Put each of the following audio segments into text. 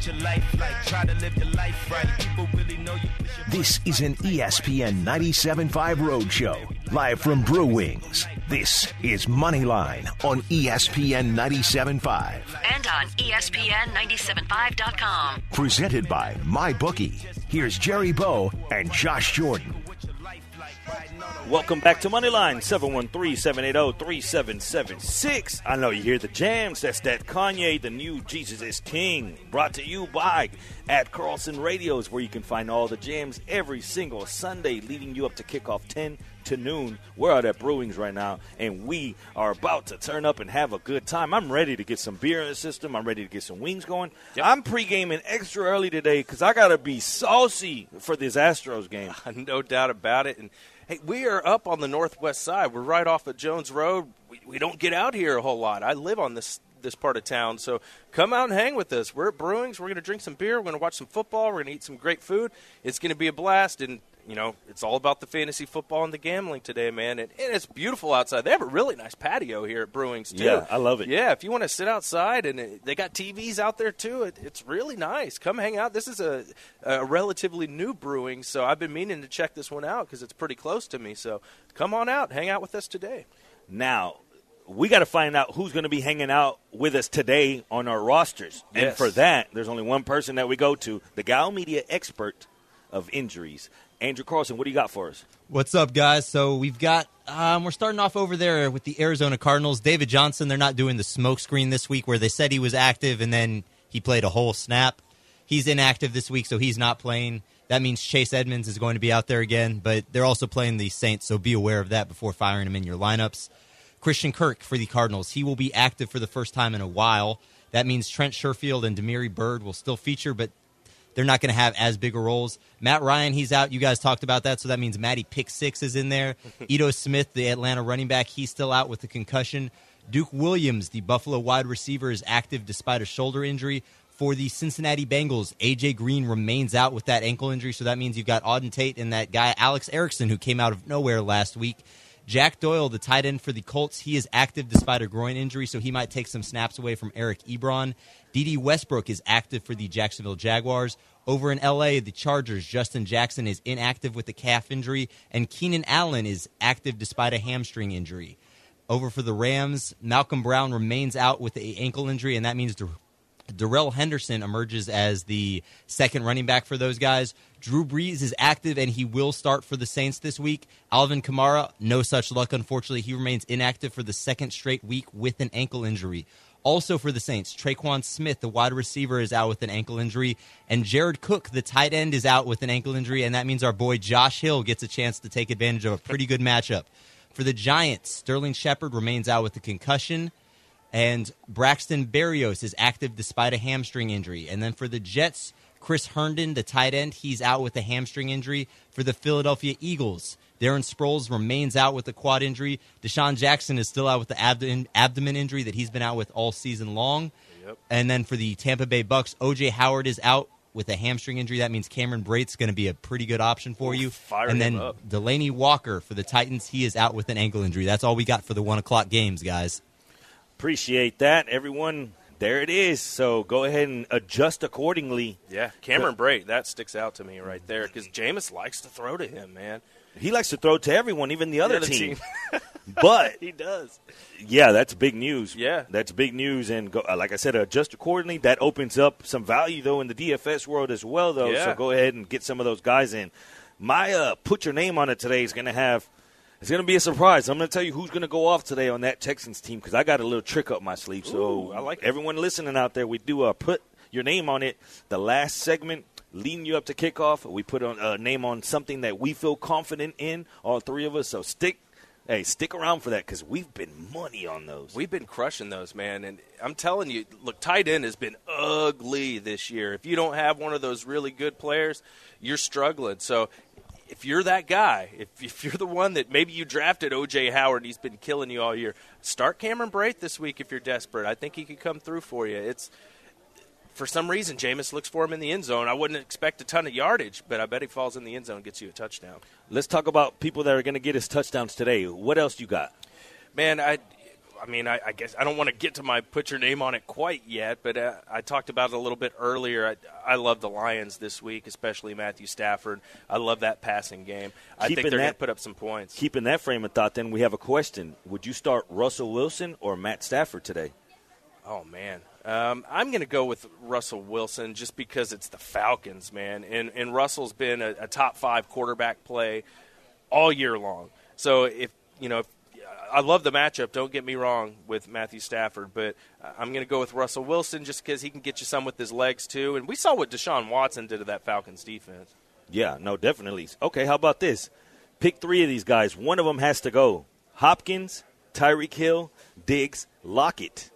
What your life like. Try to live your life right. People really know you. This is an ESPN 97.5 Roadshow, live from Brew Wings. This is Moneyline on ESPN 97.5. And on E ESPN975.com. Presented by MyBookie. Here's Jerry Bow and Josh Jordan. Welcome back to Moneyline 713-780-3776. I know you hear the jams. That's that Kanye, the new Jesus is King. Brought to you by at Carlson Radios, where you can find all the jams every single Sunday, leading you up to kickoff 10 to noon. We're out at Brewings right now, and we are about to turn up and have a good time. I'm ready to get some beer in the system. I'm ready to get some wings going. I'm pre-gaming extra early today because I got to be saucy for this Astros game. no doubt about it. And hey, we are up on the northwest side. We're right off of Jones Road. We, we don't get out here a whole lot. I live on this this part of town, so come out and hang with us. We're at Brewings. We're going to drink some beer. We're going to watch some football. We're going to eat some great food. It's going to be a blast. And you know, it's all about the fantasy football and the gambling today, man. And, and it's beautiful outside. They have a really nice patio here at Brewings too. Yeah, I love it. Yeah, if you want to sit outside and it, they got TVs out there too, it, it's really nice. Come hang out. This is a, a relatively new brewing, so I've been meaning to check this one out because it's pretty close to me. So come on out, hang out with us today. Now, we got to find out who's going to be hanging out with us today on our rosters. And for that, there's only one person that we go to the Gal Media expert of injuries. Andrew Carlson, what do you got for us? What's up, guys? So we've got um, we're starting off over there with the Arizona Cardinals. David Johnson. They're not doing the smoke screen this week, where they said he was active and then he played a whole snap. He's inactive this week, so he's not playing. That means Chase Edmonds is going to be out there again, but they're also playing the Saints, so be aware of that before firing him in your lineups. Christian Kirk for the Cardinals. He will be active for the first time in a while. That means Trent Sherfield and Damiere Byrd will still feature, but they're not going to have as big a roles. Matt Ryan, he's out. You guys talked about that, so that means Matty Pick Six is in there. Ito Smith, the Atlanta running back, he's still out with the concussion. Duke Williams, the Buffalo wide receiver, is active despite a shoulder injury. For the Cincinnati Bengals, AJ Green remains out with that ankle injury, so that means you've got Auden Tate and that guy Alex Erickson who came out of nowhere last week. Jack Doyle, the tight end for the Colts, he is active despite a groin injury, so he might take some snaps away from Eric Ebron. Dede Westbrook is active for the Jacksonville Jaguars. Over in L.A., the Chargers, Justin Jackson is inactive with a calf injury, and Keenan Allen is active despite a hamstring injury. Over for the Rams, Malcolm Brown remains out with a ankle injury, and that means Darrell Henderson emerges as the second running back for those guys. Drew Brees is active and he will start for the Saints this week. Alvin Kamara, no such luck, unfortunately. He remains inactive for the second straight week with an ankle injury. Also for the Saints, Tre'Quan Smith, the wide receiver, is out with an ankle injury, and Jared Cook, the tight end, is out with an ankle injury, and that means our boy Josh Hill gets a chance to take advantage of a pretty good matchup. For the Giants, Sterling Shepard remains out with a concussion. And Braxton Berrios is active despite a hamstring injury. And then for the Jets, Chris Herndon, the tight end, he's out with a hamstring injury. For the Philadelphia Eagles, Darren Sproles remains out with a quad injury. DeSean Jackson is still out with the abdomen, abdomen injury that he's been out with all season long. Yep. And then for the Tampa Bay Bucks, OJ Howard is out with a hamstring injury. That means Cameron Brate's going to be a pretty good option for you. fire and then. Delanie Walker for the Titans, he is out with an ankle injury. That's all we got for the one o'clock games, guys. Appreciate that, everyone. There it is. So go ahead and adjust accordingly. Yeah, Cameron Brate, that sticks out to me right there because Jameis likes to throw to him, man. He likes to throw to everyone, even the other other team. team. but He does. yeah, that's big news. Yeah. that's big news. And go, uh, like I said, adjust accordingly. That opens up some value though in the DFS world as well, though. Yeah. So go ahead and get some of those guys in. My uh, put your name on it today is going to have. It's going to be a surprise. I'm going to tell you who's going to go off today on that Texans team because I got a little trick up my sleeve. So Ooh, I like everyone listening out there. We do uh, put your name on it. The last segment leading you up to kickoff. We put a uh, name on something that we feel confident in, all three of us. So stick, hey, stick around for that because we've been money on those. We've been crushing those, man. And I'm telling you, look, tight end has been ugly this year. If you don't have one of those really good players, you're struggling. So if you're that guy, if, if you're the one that maybe you drafted O.J. Howard, he's been killing you all year, start Cameron Brate this week if you're desperate. I think he could come through for you. It's for some reason, Jameis looks for him in the end zone. I wouldn't expect a ton of yardage, but I bet he falls in the end zone and gets you a touchdown. Let's talk about people that are going to get his touchdowns today. What else you got? Man, I, I mean, I, I guess I don't want to get to my put your name on it quite yet, but uh, I talked about it a little bit earlier. I, I love the Lions this week, especially Matthew Stafford. I love that passing game. I Keeping think they're going to put up some points. Keeping that frame of thought, then we have a question. Would you start Russell Wilson or Matt Stafford today? Oh man, um, I'm going to go with Russell Wilson just because it's the Falcons, man, and and Russell's been a, a top five quarterback play all year long. So if you know, if, I love the matchup. Don't get me wrong with Matthew Stafford, but I'm going to go with Russell Wilson just because he can get you some with his legs too. And we saw what Deshaun Watson did to that Falcons defense. Yeah, no, definitely. Okay, how about this? Pick three of these guys. One of them has to go. Hopkins, Tyreek Hill, Diggs, Lockett.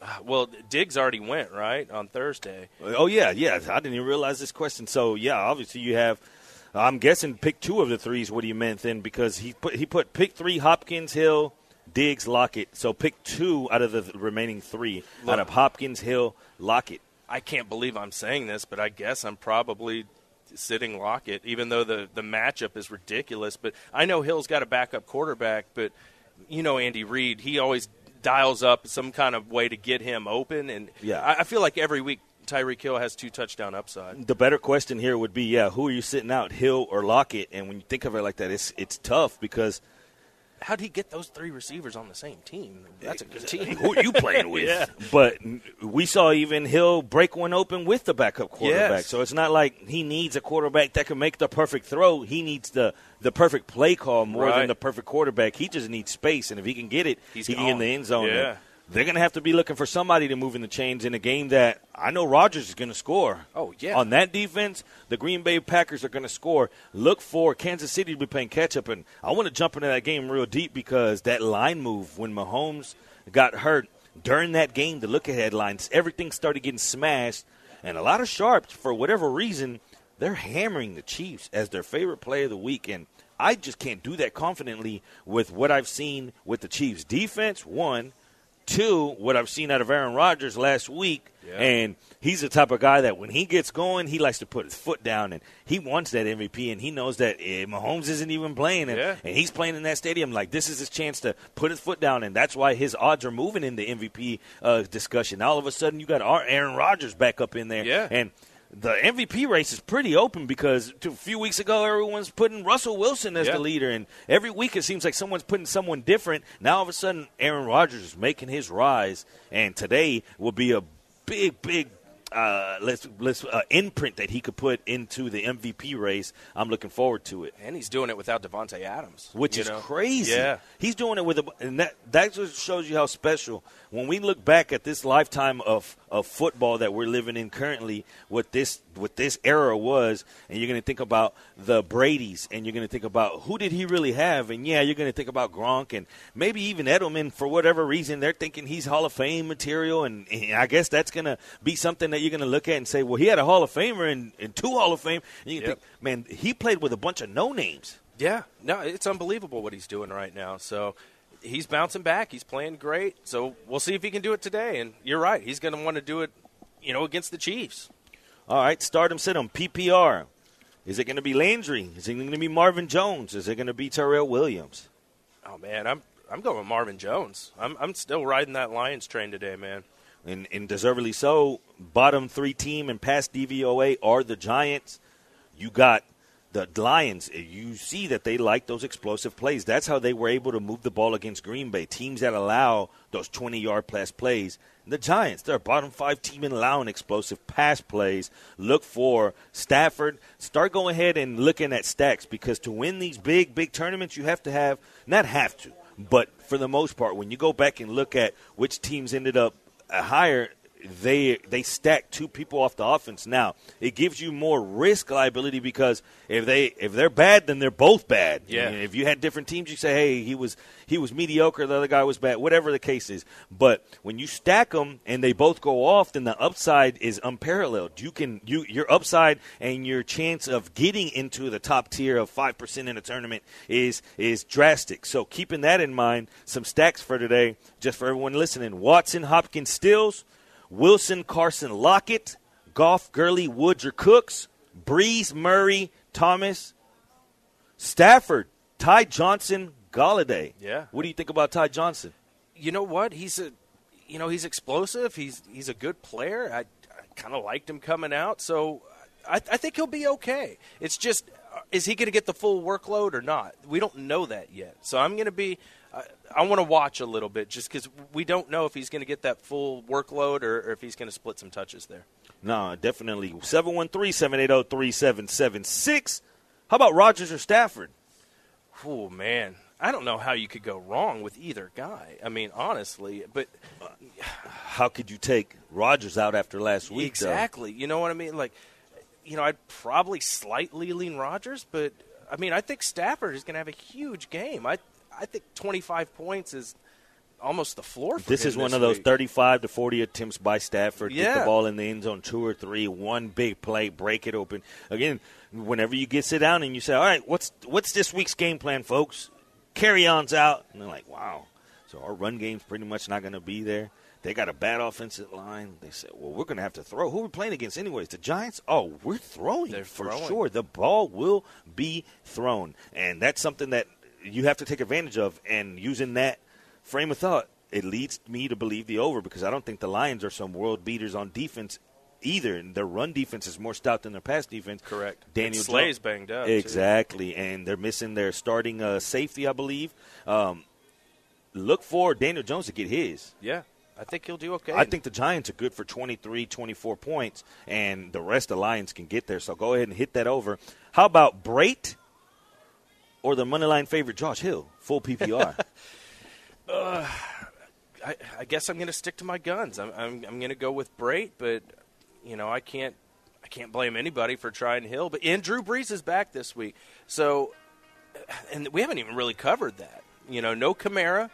Uh, well, Diggs already went right on Thursday. Oh yeah, yeah. I didn't even realize this question. So yeah, obviously you have. I'm guessing pick two of the threes. What do you meant then? Because he put he put pick three Hopkins, Hill, Diggs, Lockett. So pick two out of the remaining three out of Hopkins, Hill, Lockett. I can't believe I'm saying this, but I guess I'm probably sitting Lockett, even though the, the matchup is ridiculous. But I know Hill's got a backup quarterback, but you know Andy Reid, he always dials up some kind of way to get him open. And Yeah. I, I feel like every week Tyreek Hill has two touchdown upside. The better question here would be, yeah, who are you sitting out, Hill or Lockett? And when you think of it like that, it's it's tough because How'd he get those three receivers on the same team? That's a good eh, team. who are you playing with? Yeah. But we saw even Hill break one open with the backup quarterback. Yes. So it's not like he needs a quarterback that can make the perfect throw. He needs the the perfect play call more Right. than the perfect quarterback. He just needs space, and if he can get it, He's he can get in the end zone. Yeah. They're going to have to be looking for somebody to move in the chains in a game that I know Rodgers is going to score. Oh, yeah. On that defense, the Green Bay Packers are going to score. Look for Kansas City to be playing catch up, and I want to jump into that game real deep because that line move when Mahomes got hurt during that game, the look ahead lines, everything started getting smashed, and a lot of sharps for whatever reason they're hammering the Chiefs as their favorite play of the week, and I just can't do that confidently with what I've seen with the Chiefs defense. One, two, what I've seen out of Aaron Rodgers last week, and he's the type of guy that when he gets going, he likes to put his foot down, and he wants that MVP, and he knows that eh, Mahomes isn't even playing, and, Yeah. and he's playing in that stadium like this is his chance to put his foot down, and that's why his odds are moving in the MVP uh, discussion. All of a sudden, you got Ar- Aaron Rodgers back up in there, Yeah. and the MVP race is pretty open because a few weeks ago everyone's putting Russell Wilson as Yeah. the leader, and every week it seems like someone's putting someone different. Now all of a sudden Aaron Rodgers is making his rise, and today will be a big, big. Uh, let's let's uh, imprint that he could put into the MVP race. I'm looking forward to it, And he's doing it without Davante Adams. which is know? crazy. Yeah. he's doing it with a, and that that just shows you how special. When we look back at this lifetime of of football that we're living in currently, what this what this era was, and you're going to think about the Brady's, and you're going to think about who did he really have, and yeah, you're going to think about Gronk, and maybe even Edelman for whatever reason they're thinking he's Hall of Fame material, and, and I guess that's going to be something that you're going to look at and say, well, he had a Hall of Famer and, and two Hall of Fame, and you Yep. think, man, he played with a bunch of no names. Yeah, no, it's unbelievable what he's doing right now. So he's bouncing back. He's playing great. So we'll see if he can do it today. And you're right. He's going to want to do it, you know, against the Chiefs. All right, start him, sit him. PPR. Is it going to be Landry? Is it going to be Marvin Jones? Is it going to be Tyrell Williams? Oh man, I'm I'm going with Marvin Jones. I'm I'm still riding that Lions train today, man. And, and deservedly so. Bottom three team and past DVOA are the Giants. You got the Lions. Eh, you see that they like those explosive plays. That's how they were able to move the ball against Green Bay. Teams that allow those 20 yard plus plays. The Giants, they're a bottom five team in allowing explosive pass plays. Look for Stafford. Start going ahead and looking at stacks because to win these big, big tournaments, you have to have, not have to, but for the most part, when you go back and look at which teams ended up higher, they they stack two people off the offense. Now it gives you more risk liability because if they if they're bad, then they're both bad. Yeah. I mean, if you had different teams, you say, hey, he was he was mediocre, the other guy was bad, whatever the case is. But when you stack them and they both go off, then the upside is unparalleled. You can you your upside and your chance of getting into the top tier of five percent in a tournament is is drastic. So keeping that in mind, some stacks for today, just for everyone listening: Watson, Hopkins, Stills. Wilson, Carson, Lockett, Goff, Gurley, Woods, or Cooks, Brees, Murray, Thomas, Stafford, Ty Johnson, Golladay. Yeah. What do you think about Ty Johnson? You know what? He's a, you know, he's explosive. He's he's a good player. I, I kind of liked him coming out, so I, I think he'll be okay. It's just, uh, is he going to get the full workload or not? We don't know that yet. So I'm going to be. I, I want to watch a little bit just because we don't know if he's going to get that full workload or, or if he's going to split some touches there. No, definitely. 713 780 3776. How about Rodgers or Stafford? Oh man, I don't know how you could go wrong with either guy. I mean, honestly, but How could you take Rodgers out after last week? though? exactly, you know what I mean? Like, you know, I'd probably slightly lean Rodgers, but I mean, I think Stafford is going to have a huge game. I I think 25 points is almost the floor for This is one this of those week. 35 to 40 attempts by Stafford. Get the ball in the end zone two or three, one big play, break it open. Again, whenever you get sit down and you say, "All right, what's what's this week's game plan, folks?" Kerryon's out, and they're like, "Wow." So our run game's pretty much not going to be there. They got a bad offensive line. They said, "Well, we're going to have to throw." Who are we playing against, anyways? The Giants. Oh, we're throwing They're for throwing. sure. The ball will be thrown, and that's something that you have to take advantage of. And using that frame of thought, it leads me to believe the over because I don't think the Lions are some world beaters on defense either. And their run defense is more stout than their pass defense. Correct. Daniel And Slay's Jones- banged up, too. Exactly, and they're missing their starting uh, safety, I believe. Um, look for Daniel Jones to get his. Yeah, I think he'll do okay. I think the Giants are good for 23, 24 points, and the rest of the Lions can get there. So go ahead and hit that over. How about Brate or the money line favorite Josh Hill, full PPR? Uh, I, I guess I'm going to stick to my guns. I'm, I'm, I'm going to go with Brate, but you know I can't I can't blame anybody for trying Hill. But and Drew Brees is back this week, so uh, and we haven't even really covered that. You know, no Kamara.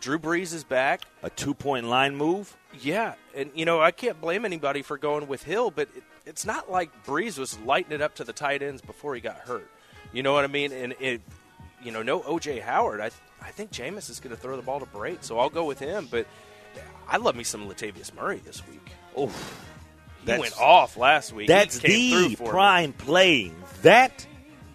Drew Brees is back. a two point line move? Yeah, and you know I can't blame anybody for going with Hill, but it, it's not like Brees was lighting it up to the tight ends before he got hurt. You know what I mean? And it, you know, no OJ Howard. I I think Jameis is going to throw the ball to Brate, so I'll go with him. But I love me some Latavius Murray this week. Oh, He went off last week. That's the for me. prime play. That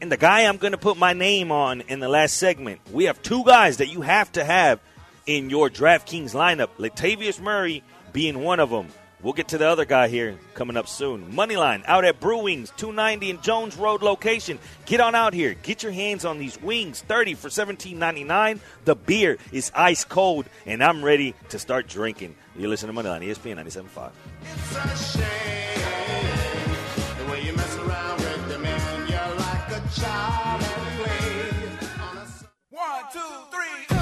and the guy I'm going to put my name on in the last segment. We have two guys that you have to have in your DraftKings lineup. Latavius Murray being one of them. We'll get to the other guy here coming up soon. Moneyline out at Brew Wings, 290 in Jones Road location. Get on out here. Get your hands on these wings, 30 for 17.99. The beer is ice cold, and I'm ready to start drinking. You listen to Moneyline, ESPN 97.5. It's a shame the way you mess around with the man. You're like a child at play. On a One, two, three.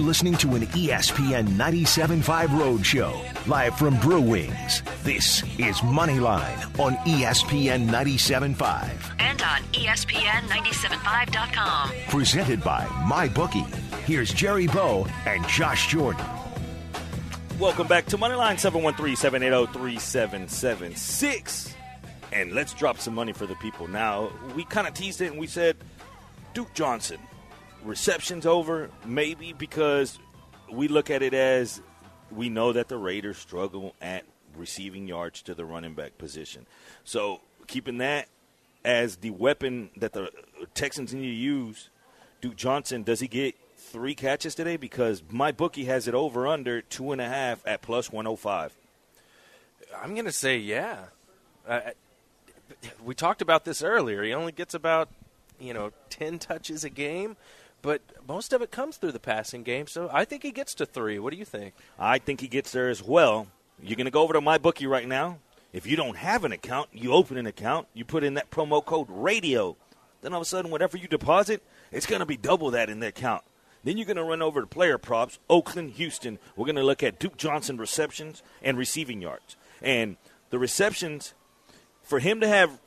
You're listening to an ESPN 97.5 Roadshow, live from Brew Wings. This is Moneyline on ESPN 97.5. and on E ESPN975.com. Presented by MyBookie. Here's Jerry Bow and Josh Jordan. Welcome back to Moneyline 713-780-3776. And let's drop some money for the people. Now, we kind of teased it and we said Duke Johnson. Reception's over, maybe because we look at it as we know that the Raiders struggle at receiving yards to the running back position. So, keeping that as the weapon that the Texans need to use, Duke Johnson, does he get three catches today? Because my bookie has it over under two and a half at plus 105. I'm going to say yeah. Uh, we talked about this earlier. He only gets about you know ten touches a game, but most of it comes through the passing game. So I think he gets to three. What do you think? I think he gets there as well. You're going to go over to my bookie right now. If you don't have an account, you open an account, you put in that promo code radio. Then all of a sudden, whatever you deposit, it's going to be double that in their account. Then you're going to run over to player props, Oakland, Houston. We're going to look at Duke Johnson receptions and receiving yards. And the receptions, for him to have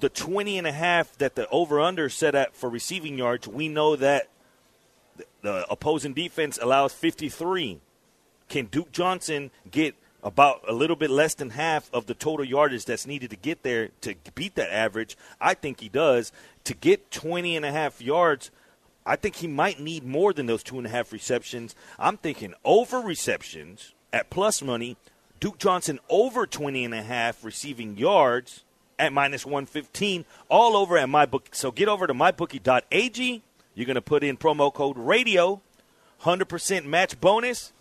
the 20 and a half that the over under set at for receiving yards, we know that the opposing defense allows 53. Can Duke Johnson get about a little bit less than half of the total yardage that's needed to get there to beat that average? I think he does. To get 20 and a half yards, I think he might need more than those two and a half receptions. I'm thinking over receptions at plus money. Duke Johnson over 20 and a half receiving yards at minus 115, all over at MyBookie. So get over to mybookie.ag. You're going to put in promo code radio, 100% match bonus.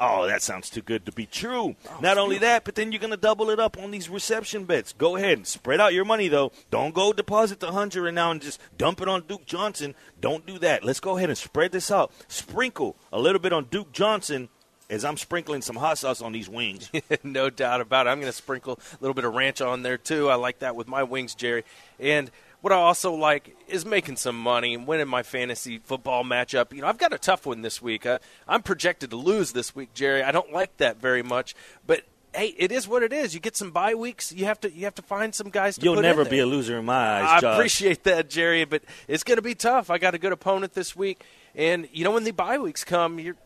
Oh, that sounds too good to be true. Oh, Not only that, but then you're going to double it up on these reception bets. Go ahead and spread out your money, though. Don't go deposit the 100 and now and just dump it on Duke Johnson. Don't do that. Let's go ahead and spread this out. Sprinkle a little bit on Duke Johnson as I'm sprinkling some hot sauce on these wings. no doubt about it. I'm going to sprinkle a little bit of ranch on there too. I like that with my wings, Jerry. And what I also like is making some money and winning my fantasy football matchup. You know, I've got a tough one this week. Uh, I'm projected to lose this week, Jerry. I don't like that very much, but hey, it is what it is. You get some bye weeks. You have to you have to find some guys to You'll put in never be a loser in my eyes, John. I Josh. appreciate that, Jerry, but it's going to be tough. I got a good opponent this week, and you know when the bye weeks come, you're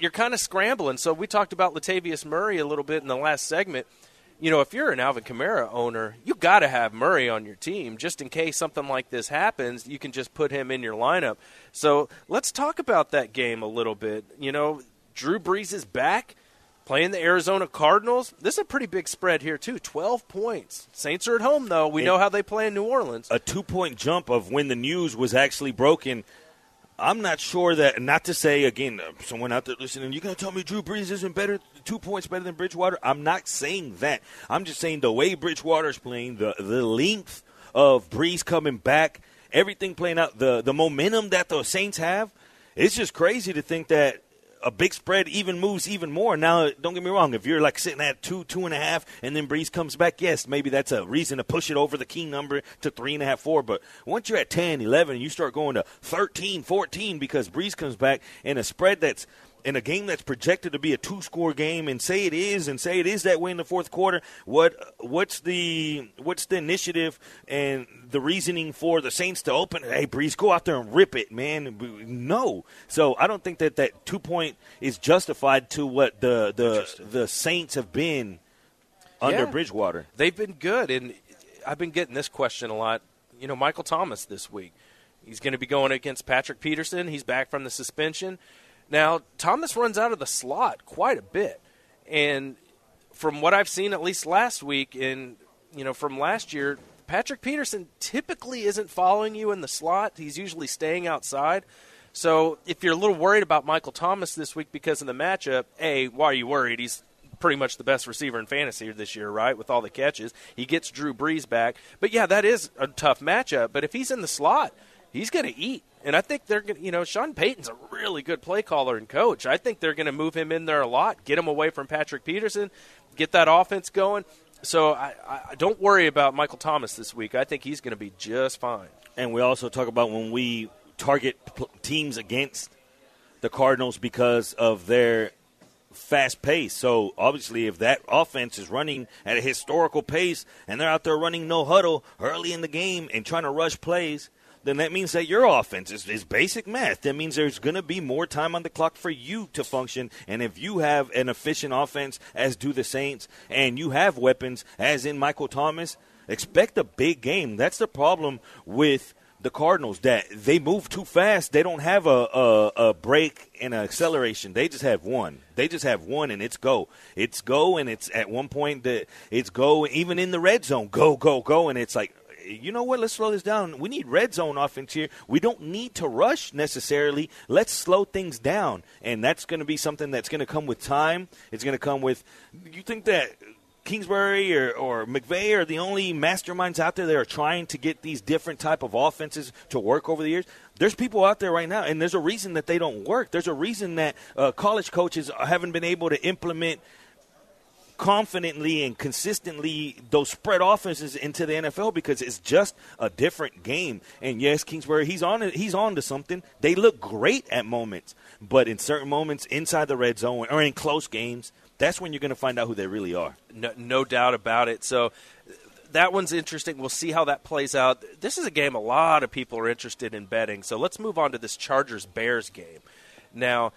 you're kind of scrambling. So we talked about Latavius Murray a little bit in the last segment. You know, if you're an Alvin Kamara owner, you got to have Murray on your team just in case something like this happens. You can just put him in your lineup. So let's talk about that game a little bit. You know, Drew Brees is back playing the Arizona Cardinals. This is a pretty big spread here too, twelve points. Saints are at home though. We know how they play in New Orleans. a two point jump of when the news was actually broken. I'm not sure that, not to say, again, uh, someone out there listening, you're going to tell me Drew Brees isn't better, two points better than Bridgewater? I'm not saying that. I'm just saying the way Bridgewater's playing, the, the length of Brees coming back, everything playing out, the, the momentum that the Saints have, it's just crazy to think that a big spread even moves even more. Now, don't get me wrong. If you're like sitting at two, two and a half, and then Brees comes back, yes, maybe that's a reason to push it over the key number to three and a half, four. But once you're at 10, 11, and you start going to 13, 14 because Brees comes back in a spread that's in a game that's projected to be a two-score game, and say it is, and say it is that way in the fourth quarter, what what's the what's the initiative and the reasoning for the Saints to open? Hey, Brees, go out there and rip it, man. No, so I don't think that that two point is justified to what the the the Saints have been under Yeah. Bridgewater. They've been good, and I've been getting this question a lot. You know, Michael Thomas this week. He's going to be going against Patrick Peterson. He's back from the suspension. Now, Thomas runs out of the slot quite a bit. And from what I've seen, at least last week, and, you know, from last year, Patrick Peterson typically isn't following you in the slot. He's usually staying outside. So if you're a little worried about Michael Thomas this week because of the matchup, A, why are you worried? He's pretty much the best receiver in fantasy this year, right? With all the catches, he gets Drew Brees back. But yeah, that is a tough matchup. But if he's in the slot, he's going to eat. And I think they're going to, you know, Sean Payton's a really good play caller and coach. I think they're going to move him in there a lot, get him away from Patrick Peterson, get that offense going. So I, I don't worry about Michael Thomas this week. I think he's going to be just fine. And we also talk about when we target teams against the Cardinals because of their fast pace. So obviously, if that offense is running at a historical pace and they're out there running no huddle early in the game and trying to rush plays, then that means that your offense is, is basic math. That means there's going to be more time on the clock for you to function. And if you have an efficient offense, as do the Saints, and you have weapons, as in Michael Thomas, expect a big game. That's the problem with the Cardinals that they move too fast. They don't have a, a, a break and an acceleration. They just have one. They just have one, and it's go. It's go, and it's at one point that it's go. Even in the red zone, go, go, go, and it's like. You know what? Let's slow this down. We need red zone offense here. We don't need to rush necessarily. Let's slow things down, and that's going to be something that's going to come with time. It's going to come with. You think that Kingsbury or, or McVay are the only masterminds out there that are trying to get these different type of offenses to work over the years. There's people out there right now, and there's a reason that they don't work. There's a reason that uh, college coaches haven't been able to implement confidently and consistently those spread offenses into the NFL because it's just a different game. And yes, Kingsbury, he's on. He's on to something. They look great at moments, but in certain moments inside the red zone or in close games, that's when you're going to find out who they really are. No, no doubt about it. So that one's interesting. We'll see how that plays out. This is a game a lot of people are interested in betting. So let's move on to this Chargers Bears game. Now,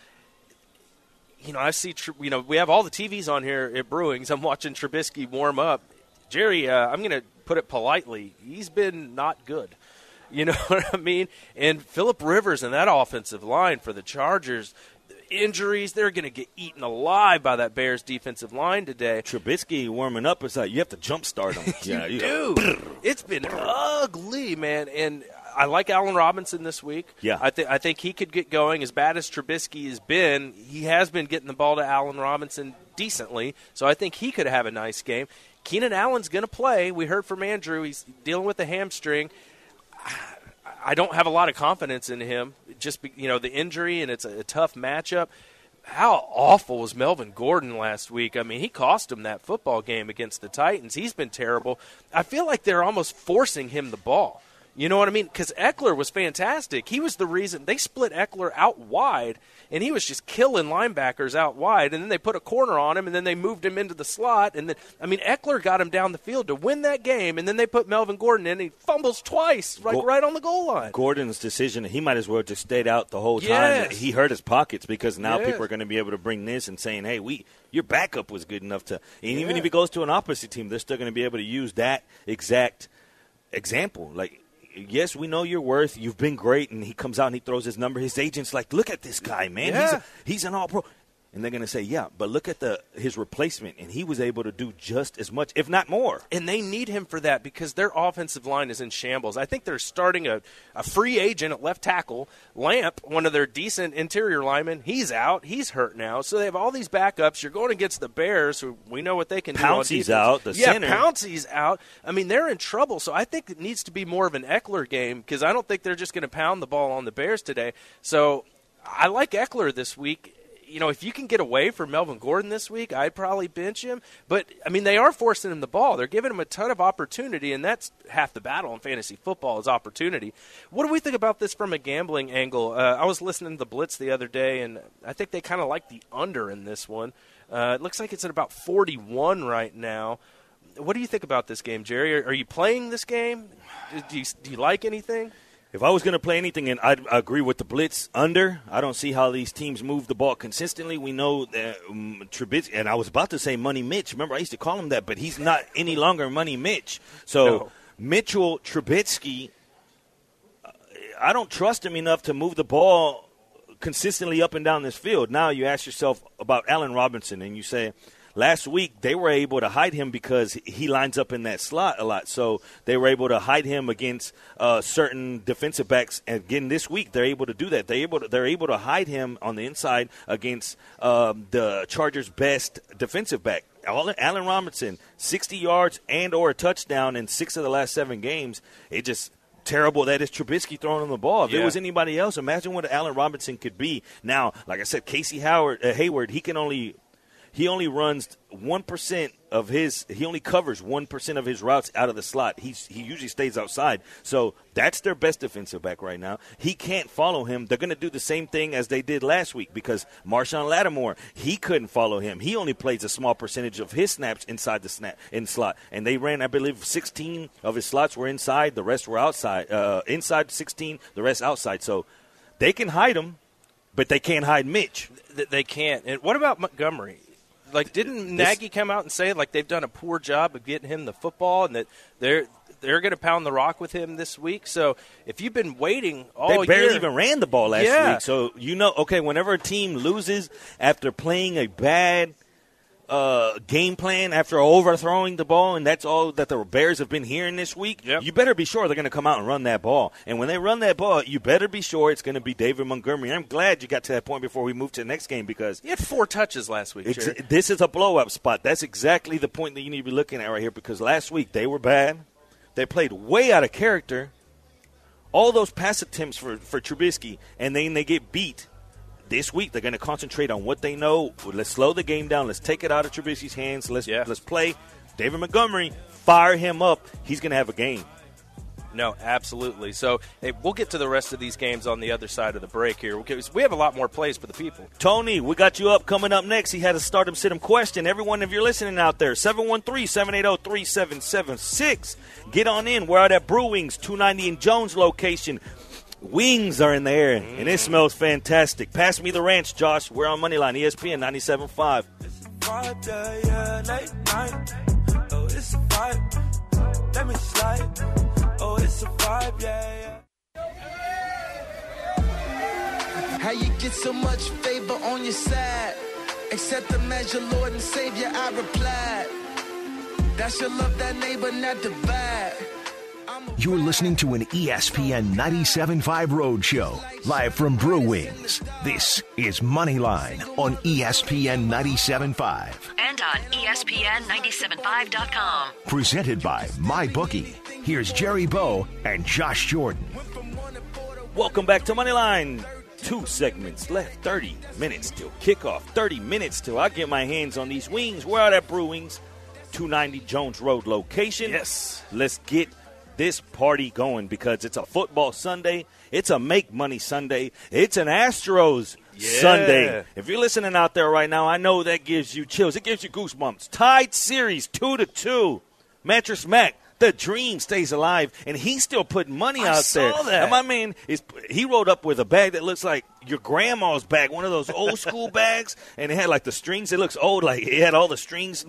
you know, I see, you know, we have all the TVs on here at Brewings. I'm watching Trubisky warm up. Jerry, uh, I'm going to put it politely. He's been not good. You know what I mean? And Philip Rivers and that offensive line for the Chargers, injuries, they're going to get eaten alive by that Bears defensive line today. Trubisky warming up is like you have to jumpstart him. yeah, you Dude, it's been ugly, man. And I like Allen Robinson this week. Yeah. I think I think he could get going. As bad as Trubisky has been, he has been getting the ball to Allen Robinson decently. So I think he could have a nice game. Keenan Allen's going to play. We heard from Andrew. He's dealing with a hamstring. I don't have a lot of confidence in him. Just be, you know the injury and it's a, a tough matchup. How awful was Melvin Gordon last week? I mean, he cost him that football game against the Titans. He's been terrible. I feel like they're almost forcing him the ball. You know what I mean? Because Ekeler was fantastic. He was the reason they split Ekeler out wide, and he was just killing linebackers out wide. And then they put a corner on him, and then they moved him into the slot. And then, I mean, Ekeler got him down the field to win that game. And then they put Melvin Gordon in, and he fumbles twice, like Go- right on the goal line. Gordon's decision, he might as well just stayed out the whole time. Yes. He hurt his pockets because now Yes. people are going to be able to bring this and saying, "Hey, we your backup was good enough to." And even if he goes to an opposite team, they're still going to be able to use that exact example. Like, yes, we know your worth. You've been great, and he comes out and he throws his number. His agent's like, "Look at this guy, man. He's a, he's an All Pro." And they're going to say, "Yeah, but look at the his replacement, and he was able to do just as much, if not more." and they need him for that because their offensive line is in shambles. I think they're starting a, a free agent at left tackle. Lamp, one of their decent interior linemen, he's out. He's hurt now. So they have all these backups. You're going against the Bears, who we know what they can do. Pouncey's out, the yeah, center. Pouncey's out. I mean, they're in trouble. So I think it needs to be more of an Ekeler game because I don't think they're just going to pound the ball on the Bears today. So I like Ekeler this week you know, if you can get away from Melvin Gordon this week, I'd probably bench him. But I mean, they are forcing him the ball. They're giving him a ton of opportunity, and that's half the battle in fantasy football is opportunity. What do we think about this from a gambling angle? Uh, I was listening to the Blitz the other day, and I think they kind of like the under in this one. Uh, it looks like it's at about 41 right now. What do you think about this game, Jerry? Are, are you playing this game? Do you, do you like anything? If I was going to play anything, and I'd agree with the blitz under, I don't see how these teams move the ball consistently. We know that um, Trubisky, and I was about to say Money Mitch. Remember, I used to call him that, but he's not any longer Money Mitch. So No. Mitchell Trubisky, uh, I don't trust him enough to move the ball consistently up and down this field. Now you ask yourself about Allen Robinson, and you say, last week they were able to hide him because he lines up in that slot a lot. So they were able to hide him against uh, certain defensive backs. And again, this week they're able to do that. They're able to, they're able to hide him on the inside against um, the Chargers' best defensive back. Allen Robinson, 60 yards and or a touchdown in six of the last seven games. It just terrible that is Trubisky throwing him the ball. If it was anybody else, imagine what Allen Robinson could be. Now, like I said, Casey Howard, uh, Hayward, he can only he only runs one percent of his. He only covers one percent of his routes out of the slot. He's he usually stays outside. So that's their best defensive back right now. He can't follow him. They're going to do the same thing as they did last week because Marshon Lattimore he couldn't follow him. He only plays a small percentage of his snaps inside the snap in slot, and they ran I believe 16 of his slots were inside. The rest were outside. Uh, inside 16, the rest outside. So they can hide him, but they can't hide Mitch. They can't. And what about Montgomery? Like, didn't This- Nagy come out and say like they've done a poor job of getting him the football, and that they're they're going to pound the rock with him this week? So if you've been waiting all they barely year, even ran the ball last Yeah. week. So you know, okay, whenever a team loses after playing a bad uh, game plan, after overthrowing the ball, and that's all that the Bears have been hearing this week, Yep. you better be sure they're going to come out and run that ball. And when they run that ball, you better be sure it's going to be David Montgomery. I'm glad you got to that point before we move to the next game because he had four touches last week. Ex- this is a blow up spot. That's exactly the point that you need to be looking at right here because last week they were bad. They played way out of character. All those pass attempts for, for Trubisky, and then they get beat. This week they're going to concentrate on what they know. Let's slow the game down. Let's take it out of Trubisky's hands. Let's Yeah. let's play. David Montgomery, fire him up. He's going to have a game. No, absolutely. So hey, we'll get to the rest of these games on the other side of the break here. We have a lot more plays for the people. Tony, we got you up coming up next. He had a start him sit him question. Everyone, if you're listening out there, 713 780 3776. Get on in. We're out at Brewings, 290 in Jones location. Wings are in the air, and it smells fantastic. Pass me the ranch, Josh. We're on Moneyline, ESPN 97.5. vibe, yeah, yeah, late night. Oh, it's a vibe. Let me slide. Oh, it's a vibe, yeah, yeah. How you get so much favor on your side? Accept them as your Lord and Savior, I replied. That's your love, that neighbor, not divide. I'm a You're listening to an ESPN 97.5 Roadshow, live from Brew Wings. This is Moneyline on ESPN 97.5. and on E ESPN975.com. Presented by MyBookie. Here's Jerry Bow and Josh Jordan. Welcome back to Moneyline. Two segments left, 30 minutes till kickoff. 30 minutes till I get my hands on these wings. Where are out at Brewings, 290 Jones Road location. Yes. Let's get this party going because it's a football Sunday. It's a make money Sunday. It's an Astros Yeah. Sunday. If you're listening out there right now, I know that gives you chills. It gives you goosebumps. Tied series, two to two. Mattress Mac. The dream stays alive, and he's still putting money I out saw there. that. And my man is he rolled up with a bag that looks like your grandma's bag, one of those old school bags, and it had like the strings. It looks old, like it had all the strings